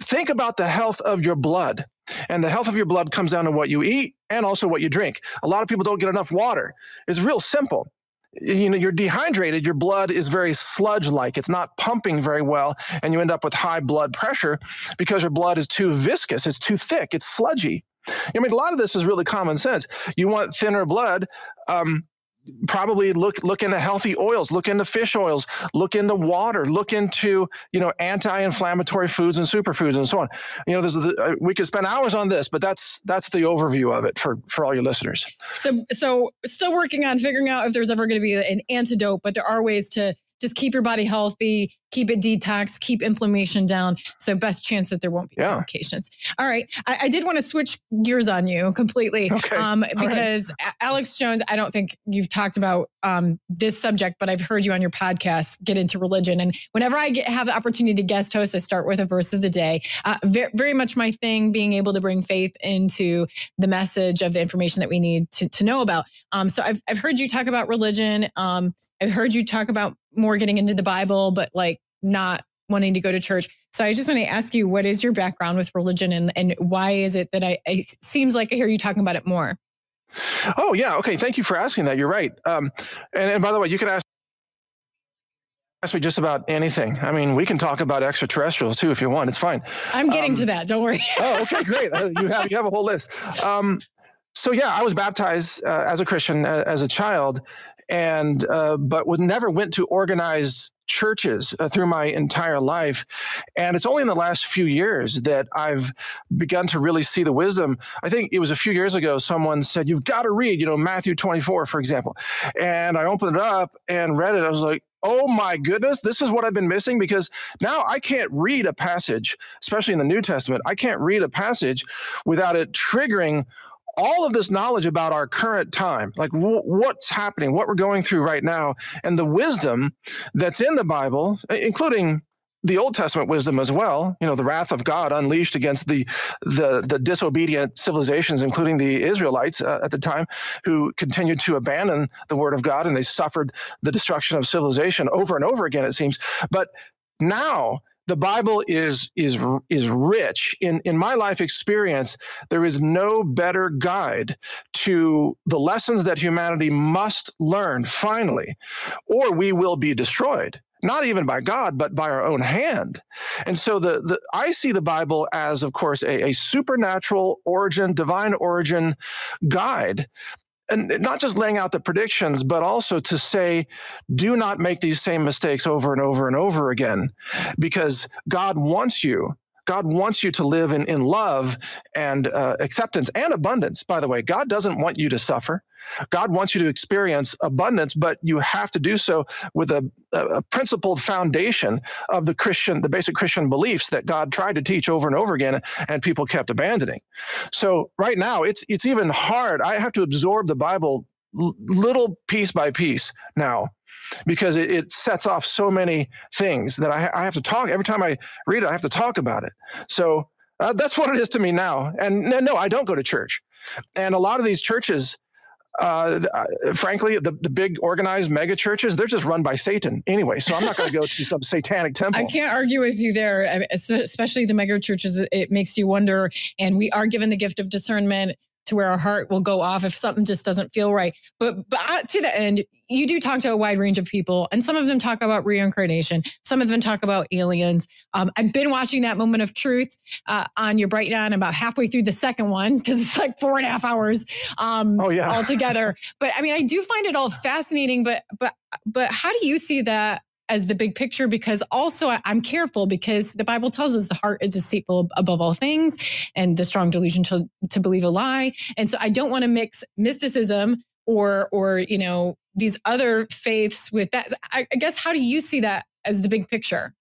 think about the health of your blood. And the health of your blood comes down to what you eat and also what you drink. A lot of people don't get enough water. It's real simple. You know, you're dehydrated, your blood is very sludge like. It's not pumping very well, and you end up with high blood pressure because your blood is too viscous, it's too thick, it's sludgy. I mean, a lot of this is really common sense. You want thinner blood. Um, probably look look into healthy oils look into fish oils look into water look into you know anti-inflammatory foods and superfoods and so on. You know there's the, uh, we could spend hours on this but that's that's the overview of it for for all your listeners. So so still working on figuring out if there's ever going to be an antidote but there are ways to just keep your body healthy, keep it detox, keep inflammation down. So best chance that there won't be yeah. complications. All right. I, I did want to switch gears on you completely. Okay. Um, because right. Alex Jones, I don't think you've talked about um, this subject, but I've heard you on your podcast get into religion. And whenever I get, have the opportunity to guest host, I start with a verse of the day. Uh, very, very much my thing, being able to bring faith into the message of the information that we need to, to know about. Um, so I've, I've heard you talk about religion. Um, I've heard you talk about more getting into the Bible, but like not wanting to go to church. So I just want to ask you, what is your background with religion and, and why is it that I, it seems like I hear you talking about it more? Oh yeah. Okay. Thank you for asking that. You're right. Um, and, and by the way, you can ask ask me just about anything. I mean, we can talk about extraterrestrials too if you want. It's fine. I'm getting um, to that. Don't worry. oh, okay, great. Uh, you have you have a whole list. Um, so yeah, I was baptized uh, as a Christian uh, as a child, and uh, but never went to organized churches uh, through my entire life. And it's only in the last few years that i've begun to really see the wisdom. I think it was a few years ago someone said you've got to read you know matthew 24 for example. And i opened it up and read it. I was like oh my goodness, this is what I've been missing because now I can't read a passage, especially in the New Testament. I can't read a passage without it triggering all of this knowledge about our current time, like w- what's happening, what we're going through right now, and the wisdom that's in the Bible, including the Old Testament wisdom as well, you know, the wrath of God unleashed against the the, the disobedient civilizations, including the Israelites uh, at the time, who continued to abandon the word of God, and they suffered the destruction of civilization over and over again. It seems, but now the Bible is is is rich in in my life experience. There is no better guide to the lessons that humanity must learn finally, or we will be destroyed. Not even by God, but by our own hand. And so the, the I see the Bible as, of course, a, a supernatural origin, divine origin guide and not just laying out the predictions, but also to say, do not make these same mistakes over and over and over again, because God wants you. God wants you to live in, in love and uh, acceptance and abundance. By the way, God doesn't want you to suffer. God wants you to experience abundance, but you have to do so with a, a, principled foundation of the Christian, the basic Christian beliefs that God tried to teach over and over again, and people kept abandoning. So right now, it's it's even hard. I have to absorb the Bible little piece by piece now because it, it sets off so many things that I, I, have to talk every time I read it. I have to talk about it. So uh, that's what it is to me now. And no, I don't go to church. And a lot of these churches, uh, uh, frankly, the, the big organized mega churches, they're just run by Satan anyway. So I'm not going to go to some satanic temple. I can't argue with you there, especially the mega churches. It makes you wonder. And we are given the gift of discernment to where our heart will go off if something just doesn't feel right. But, but to the end, you do talk to a wide range of people, and some of them talk about reincarnation. Some of them talk about aliens. Um, I've been watching that moment of truth uh, on your breakdown about halfway through the second one because it's like four and a half hours um, oh, yeah. altogether. but I mean, I do find it all fascinating. But but but how do you see that as the big picture because also I'm careful because the Bible tells us the heart is deceitful above all things and the strong delusion to, to believe a lie. And so I don't want to mix mysticism or or you know these other faiths with that. I, I guess how do you see that as the big picture?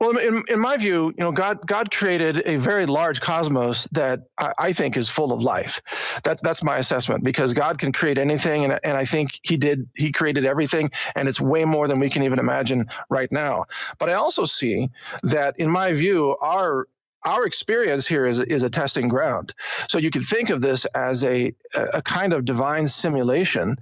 Well, in, in my view, you know, God God created a very large cosmos that I, I, think is full of life. That that's my assessment because God can create anything, and and I think He did. He created everything, and it's way more than we can even imagine right now. But I also see that, in my view, our our experience here is, is a testing ground. So you can think of this as a, a kind of divine simulation,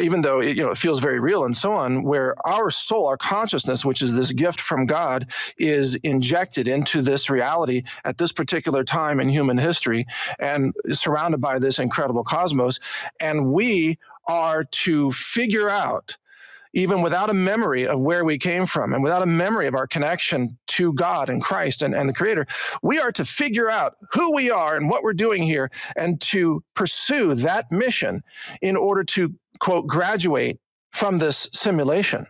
even though it, you know, it feels very real and so on, where our soul, our consciousness, which is this gift from God, is injected into this reality at this particular time in human history and surrounded by this incredible cosmos. And we are to figure out even without a memory of where we came from and without a memory of our connection to God and Christ and, and the Creator, we are to figure out who we are and what we're doing here and to pursue that mission in order to, quote, graduate from this simulation.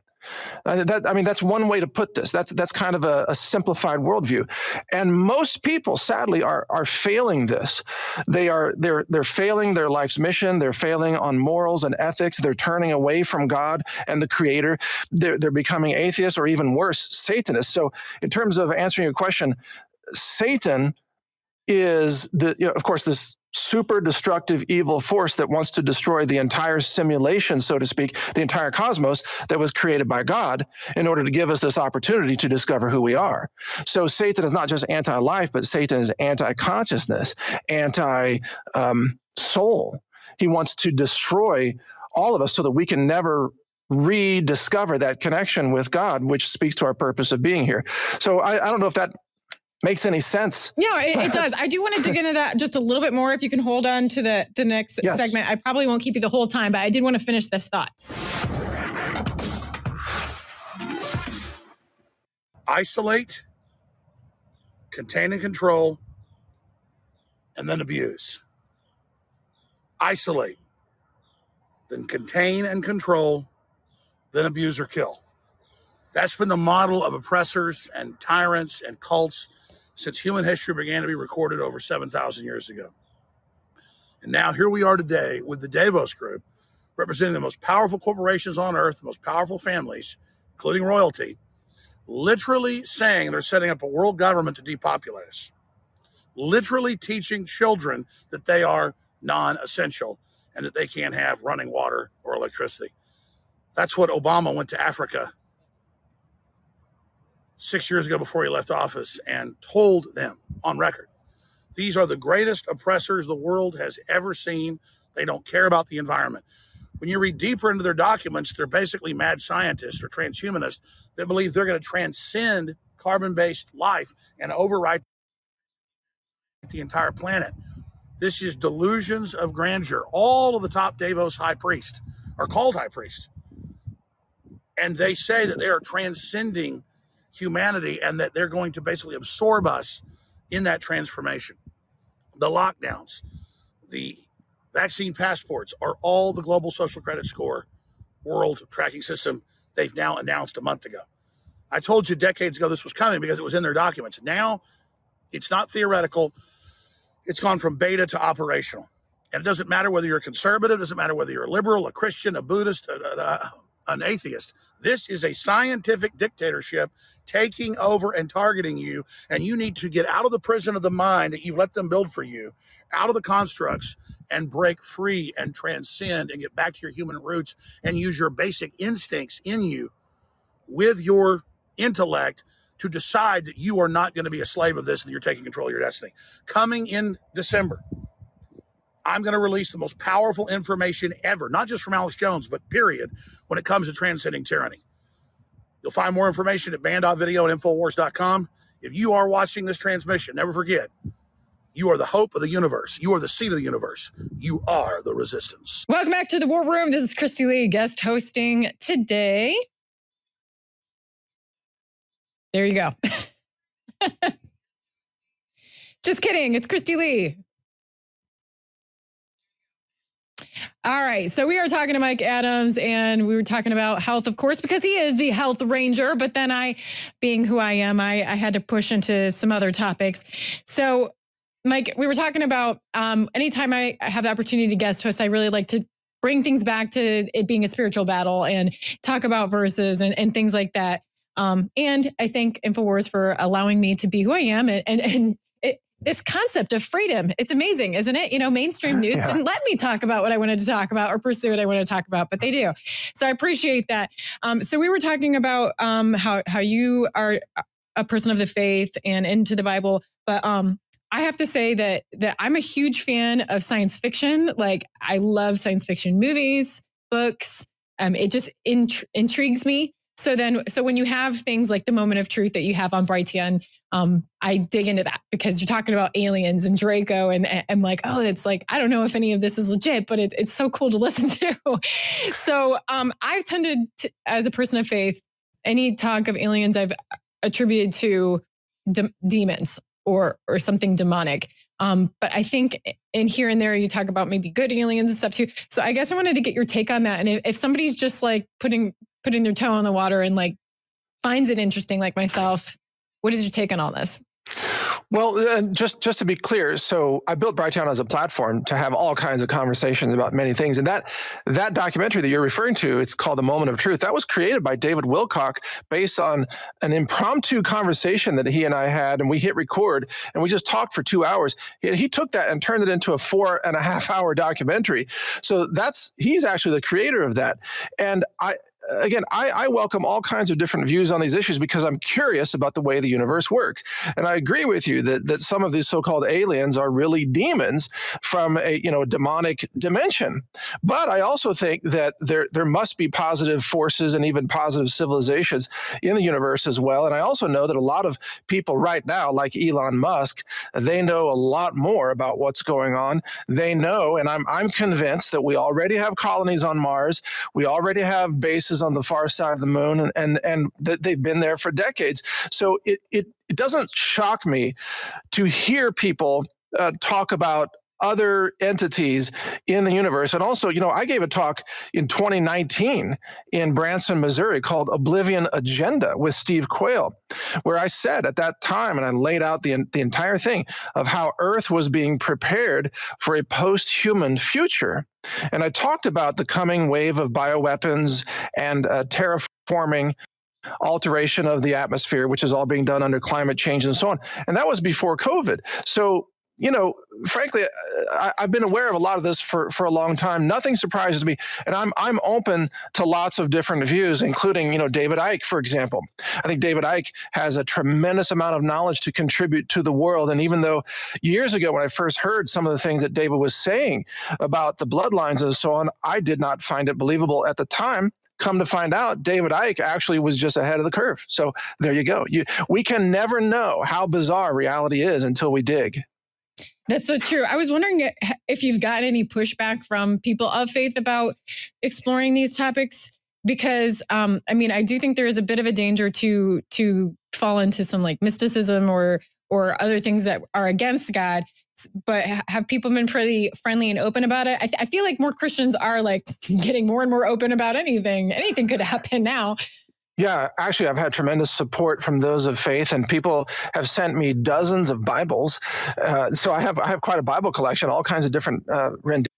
Uh, that, I mean, that's one way to put this. That's that's kind of a, a, simplified worldview, and most people, sadly, are are failing this. They are they're they're failing their life's mission. They're failing on morals and ethics. They're turning away from God and the Creator. They're they're becoming atheists or even worse, Satanists. So, in terms of answering your question, Satan is the you know, of course this super destructive evil force that wants to destroy the entire simulation, so to speak, the entire cosmos that was created by God in order to give us this opportunity to discover who we are. So Satan is not just anti life, but Satan is anti consciousness, anti um, soul. He wants to destroy all of us so that we can never rediscover that connection with God, which speaks to our purpose of being here. So I, I don't know if that makes any sense. No, it, it, does. I do want to dig into that just a little bit more. If you can hold on to the the next yes. segment, I probably won't keep you the whole time, but I did want to finish this thought. Isolate, contain and control, and then abuse. Isolate, then contain and control, then abuse or kill. That's been the model of oppressors and tyrants and cults since human history began to be recorded over 7,000 years ago. And now here we are today with the Davos Group, representing the most powerful corporations on earth, the most powerful families, including royalty, literally saying they're setting up a world government to depopulate us, literally teaching children that they are non essential and that they can't have running water or electricity. That's what Obama went to Africa six years ago before he left office and told them on record these are the greatest oppressors the world has ever seen. They don't care about the environment. When you read deeper into their documents, they're basically mad scientists or transhumanists that believe they're going to transcend carbon based life and override the entire planet. This is delusions of grandeur. All of the top Davos high priests are called high priests. And they say that they are transcending humanity and that they're going to basically absorb us in that transformation. The lockdowns, the vaccine passports are all the global social credit score world tracking system they've now announced a month ago. I told you decades ago this was coming because it was in their documents. Now it's not theoretical, it's gone from beta to operational. And it doesn't matter whether you're conservative, it doesn't matter whether you're a liberal, a Christian, a Buddhist, a, a, an atheist. This is a scientific dictatorship taking over and targeting you, and you need to get out of the prison of the mind that you've let them build for you, out of the constructs, and break free and transcend and get back to your human roots and use your basic instincts in you with your intellect to decide that you are not going to be a slave of this and you're taking control of your destiny. Coming in December, I'm going to release the most powerful information ever, not just from Alex Jones, but period, when it comes to transcending tyranny. You'll find more information at banned.video and infowars.com. If you are watching this transmission, never forget, you are the hope of the universe. You are the seed of the universe. You are the resistance. Welcome back to the War Room. This is Kristi Leigh, guest hosting today. There you go. Just kidding. It's Kristi Leigh. All right. So we are talking to Mike Adams and we were talking about health, of course, because he is the health ranger. But then I, being who I am, I, I had to push into some other topics. So, Mike, we were talking about um, anytime I have the opportunity to guest host, I really like to bring things back to it being a spiritual battle and talk about verses and, and things like that. Um, and I thank InfoWars for allowing me to be who I am and, and, and this concept of freedom. It's amazing, isn't it? You know, mainstream news yeah. didn't let me talk about what I wanted to talk about or pursue what I want to talk about, but they do. So I appreciate that. Um, so we were talking about um, how how you are a person of the faith and into the Bible, but um, I have to say that that I'm a huge fan of science fiction. Like I love science fiction movies, books. Um, it just int- intrigues me. So then, so when you have things like the moment of truth that you have on Brighteon, um, I dig into that because you're talking about aliens and Draco, and, I'm like, oh, it's like I don't know if any of this is legit, but it, it's so cool to listen to. so um, I've tended, to, as a person of faith, any talk of aliens I've attributed to de- demons or or something demonic. Um, but I think in here and there you talk about maybe good aliens and stuff too. So I guess I wanted to get your take on that. And if, if somebody's just like putting putting their toe in the water and like finds it interesting, like myself. What is your take on all this? Well, uh, just just to be clear, so I built Brighteon as a platform to have all kinds of conversations about many things, and that that documentary that you're referring to, it's called The Moment of Truth. That was created by David Wilcock based on an impromptu conversation that he and I had, and we hit record, and we just talked for two hours. He, he took that and turned it into a four and a half hour documentary. So that's he's actually the creator of that, and I again, I, I, welcome all kinds of different views on these issues because I'm curious about the way the universe works. And I agree with you that, that some of these so-called aliens are really demons from a you know demonic dimension. But I also think that there there must be positive forces and even positive civilizations in the universe as well. And I also know that a lot of people right now, like Elon Musk, they know a lot more about what's going on. They know, and I'm I'm convinced that we already have colonies on Mars. We already have bases on the far side of the moon, and and, and that they've been there for decades. So it it, it doesn't shock me to hear people uh, talk about other entities in the universe. And also, you know, I gave a talk in 2019 in Branson, Missouri called Oblivion Agenda with Steve Quayle, where I said at that time, and I laid out the, the entire thing of how Earth was being prepared for a post human future. And I talked about the coming wave of bioweapons and uh, terraforming alteration of the atmosphere, which is all being done under climate change and so on. And that was before COVID. So you know, frankly, uh, I, have been aware of a lot of this for, for a long time. Nothing surprises me, and I'm I'm open to lots of different views, including you know David Icke, for example. I think David Icke has a tremendous amount of knowledge to contribute to the world, and even though years ago when I first heard some of the things that David was saying about the bloodlines and so on, I did not find it believable at the time. Come to find out david icke actually was just ahead of the curve. So there you go. You, we can never know how bizarre reality is until we dig that's so true. I was wondering if you've gotten any pushback from people of faith about exploring these topics because um, I mean I do think there is a bit of a danger to to fall into some like mysticism or or other things that are against God. But have people been pretty friendly and open about it? I, th- I feel like more Christians are like getting more and more open about anything. Anything could happen now. Yeah, actually, I've had tremendous support from those of faith, and people have sent me dozens of Bibles. Uh, so I have I have quite a Bible collection, all kinds of different uh, renditions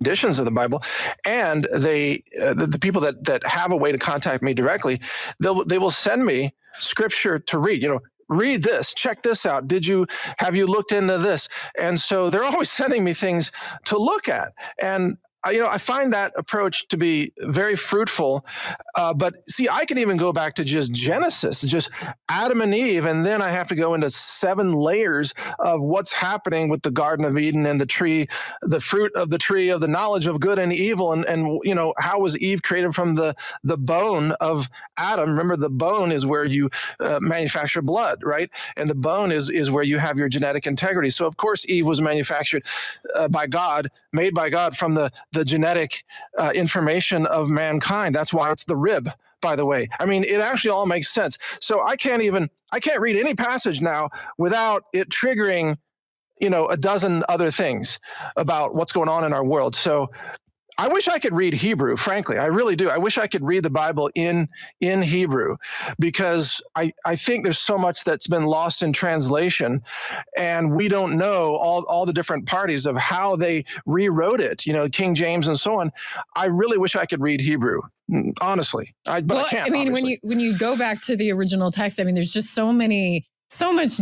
editions of the Bible, and they uh, the, the people that that have a way to contact me directly, they'll they will send me scripture to read. You know, read this check this out did you have you looked into this and so they're always sending me things to look at and you know, I find that approach to be very fruitful. Uh, but see, I can even go back to just Genesis, just Adam and Eve, and then I have to go into seven layers of what's happening with the Garden of Eden and the tree, the fruit of the tree of the knowledge of good and evil, and and you know, how was Eve created from the the bone of Adam? Remember, the bone is where you uh, manufacture blood, right? And the bone is is where you have your genetic integrity. So of course, Eve was manufactured uh, by God, made by God from the the genetic uh, information of mankind. That's why it's the rib, by the way. I mean, it actually all makes sense. So I can't even I can't read any passage now without it triggering you know a dozen other things about what's going on in our world so I wish I could read Hebrew, frankly. I really do. I wish I could read the Bible in in Hebrew because I, I think there's so much that's been lost in translation and we don't know all, all the different parties of how they rewrote it, you know, King James and so on. I really wish I could read Hebrew. Mm, honestly. I, but well, I can't. I mean, obviously. when you when you go back to the original text, I mean, there's just so many so much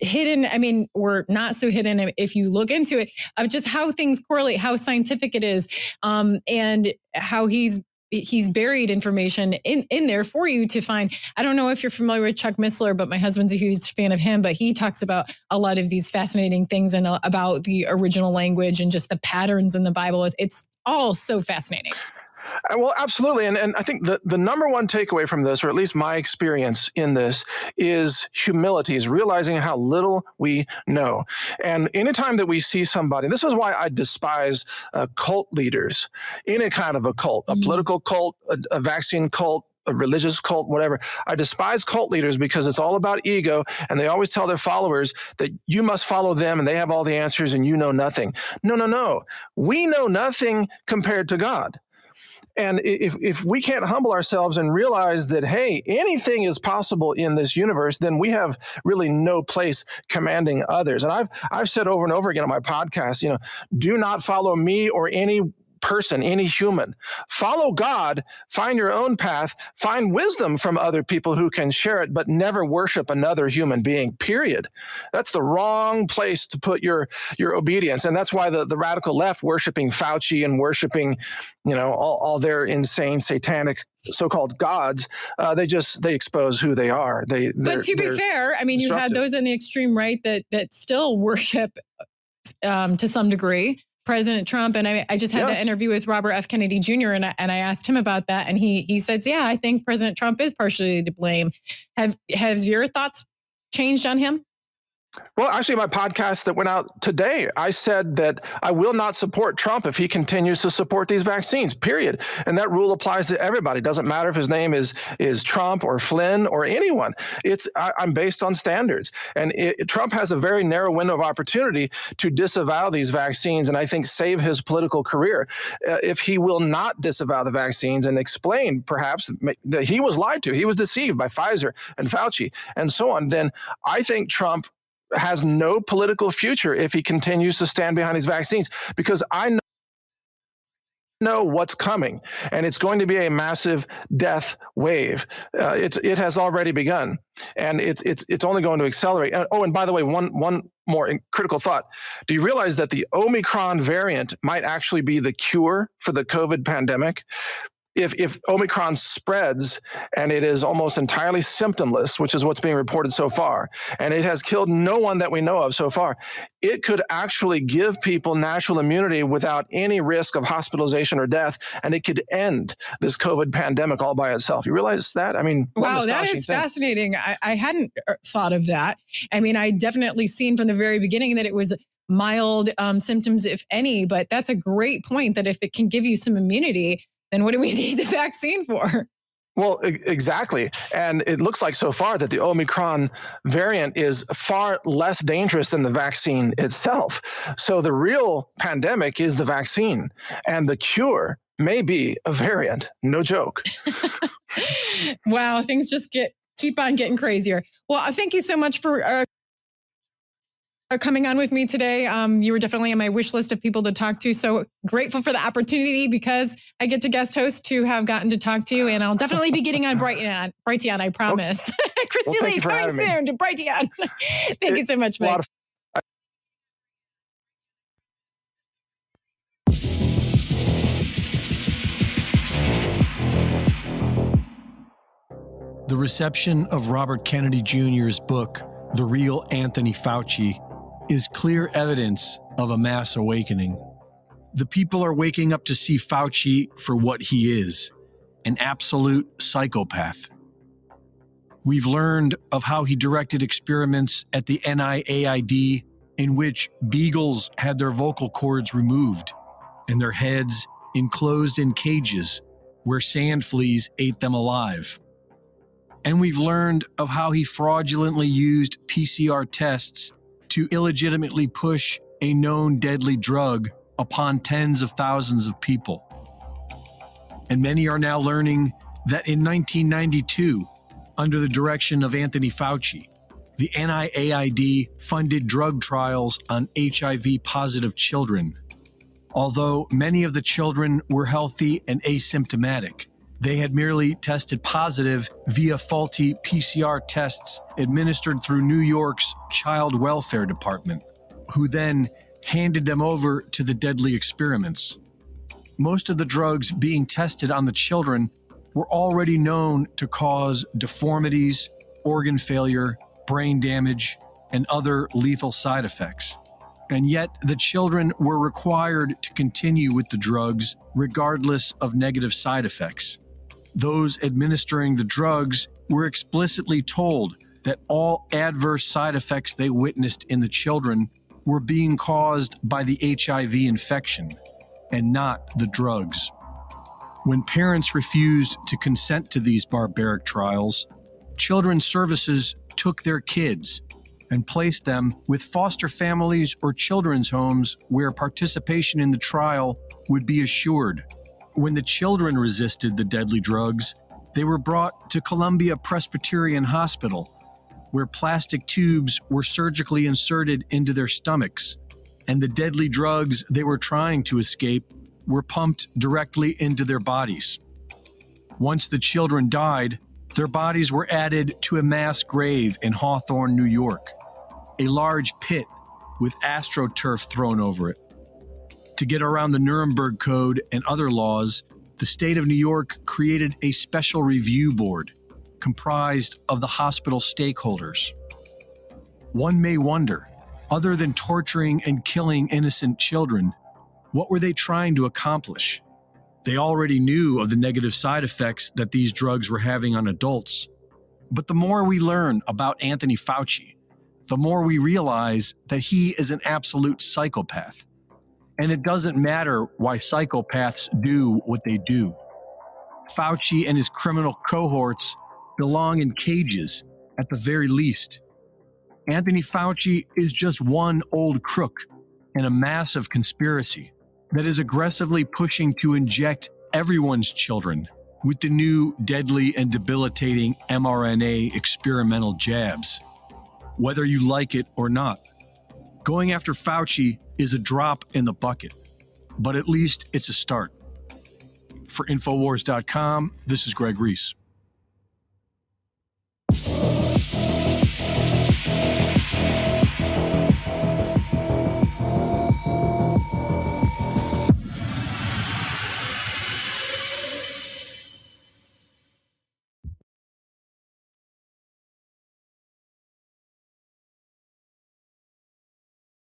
hidden i mean or not so hidden if you look into it of just how things correlate how scientific it is um, and how he's he's buried information in in there for you to find. I don't know if you're familiar with chuck missler but my husband's a huge fan of him but he talks about a lot of these fascinating things and uh, about the original language and just the patterns in the bible. It's all so fascinating well, absolutely. And, and I think the, the number one takeaway from this, or at least my experience in this, is humility, is realizing how little we know. And anytime that we see somebody, this is why I despise uh, cult leaders, any kind of a cult, a mm-hmm. political cult, a, a vaccine cult, a religious cult, whatever. I despise cult leaders because it's all about ego, and they always tell their followers that you must follow them and they have all the answers and you know nothing. No, no, no. We know nothing compared to God. And if, if we can't humble ourselves and realize that, hey, anything is possible in this universe, then we have really no place commanding others. And I've, I've said over and over again on my podcast, you know, do not follow me or any person, any human. Follow God, find your own path, find wisdom from other people who can share it, but never worship another human being, period. That's the wrong place to put your, your obedience. And that's why the, the radical left worshiping Fauci and worshiping, you know, all, all their insane satanic so-called gods, uh, they just they expose who they are. They, but to be fair, I mean, you had those in the extreme right that that still worship um, to some degree. President Trump. And I, I just had yes. that interview with Robert F. Kennedy Jr. and I, and I asked him about that, and he he says, "Yeah, I think President Trump is partially to blame." Have has your thoughts changed on him? Well, actually, my podcast that went out today, I said that I will not support Trump if he continues to support these vaccines. Period. And that rule applies to everybody. It doesn't matter if his name is is Trump or Flynn or anyone. It's I, am based on standards, and it, Trump has a very narrow window of opportunity to disavow these vaccines, and I think save his political career. Uh, if he will not disavow the vaccines and explain, perhaps that he was lied to, he was deceived by Pfizer and Fauci and so on, then I think Trump has no political future if he continues to stand behind these vaccines because I know know what's coming, and it's going to be a massive death wave. Uh, it's it has already begun, and it's it's it's only going to accelerate. And, oh, and by the way, one one more critical thought: Do you realize that the Omicron variant might actually be the cure for the COVID pandemic? If, if Omicron spreads and it is almost entirely symptomless, which is what's being reported so far, and it has killed no one that we know of so far, it could actually give people natural immunity without any risk of hospitalization or death, and it could end this COVID pandemic all by itself. You realize that? I mean, wow, that is thing. fascinating. I, I hadn't uh, thought of that. I mean, I definitely seen from the very beginning that it was mild um, symptoms, if any, but that's a great point that if it can give you some immunity, then what do we need the vaccine for? Well, exactly. And it looks like so far that the Omicron variant is far less dangerous than the vaccine itself. So the real pandemic is the vaccine, and the cure may be a variant. No joke. wow, things just get keep on getting crazier. Well, thank you so much for uh, coming on with me today. Um, you were definitely on my wish list of people to talk to. So grateful for the opportunity because I get to guest host to have gotten to talk to you, and I'll definitely be getting on Brighteon, Brighteon, I promise. Kristi well, Leigh coming soon to Brighteon. thank it, you so much, Mike. The reception of Robert Kennedy Jr.'s book, The Real Anthony Fauci, is clear evidence of a mass awakening. The people are waking up to see Fauci for what he is an absolute psychopath. We've learned of how he directed experiments at the NIAID in which beagles had their vocal cords removed and their heads enclosed in cages where sand fleas ate them alive. And we've learned of how he fraudulently used PCR tests to illegitimately push a known deadly drug upon tens of thousands of people. And many are now learning that in 1992, under the direction of Anthony Fauci, the NIAID funded drug trials on HIV positive children. Although many of the children were healthy and asymptomatic, they had merely tested positive via faulty PCR tests administered through New York's Child Welfare Department, who then handed them over to the deadly experiments. Most of the drugs being tested on the children were already known to cause deformities, organ failure, brain damage, and other lethal side effects. And yet, the children were required to continue with the drugs regardless of negative side effects those administering the drugs were explicitly told that all adverse side effects they witnessed in the children were being caused by the HIV infection and not the drugs. When parents refused to consent to these barbaric trials, Children's Services took their kids and placed them with foster families or children's homes where participation in the trial would be assured. When the children resisted the deadly drugs, they were brought to Columbia Presbyterian Hospital, where plastic tubes were surgically inserted into their stomachs, and the deadly drugs they were trying to escape were pumped directly into their bodies. Once the children died, their bodies were added to a mass grave in Hawthorne, New York, a large pit with astroturf thrown over it. To get around the Nuremberg Code and other laws, the state of New York created a special review board comprised of the hospital stakeholders. One may wonder, other than torturing and killing innocent children, what were they trying to accomplish? They already knew of the negative side effects that these drugs were having on adults. But the more we learn about Anthony Fauci, the more we realize that he is an absolute psychopath and it doesn't matter why psychopaths do what they do. Fauci and his criminal cohorts belong in cages at the very least. Anthony Fauci is just one old crook in a massive conspiracy that is aggressively pushing to inject everyone's children with the new deadly and debilitating mRNA experimental jabs, whether you like it or not. Going after Fauci is a drop in the bucket, but at least it's a start. For Infowars.com, this is Greg Reese.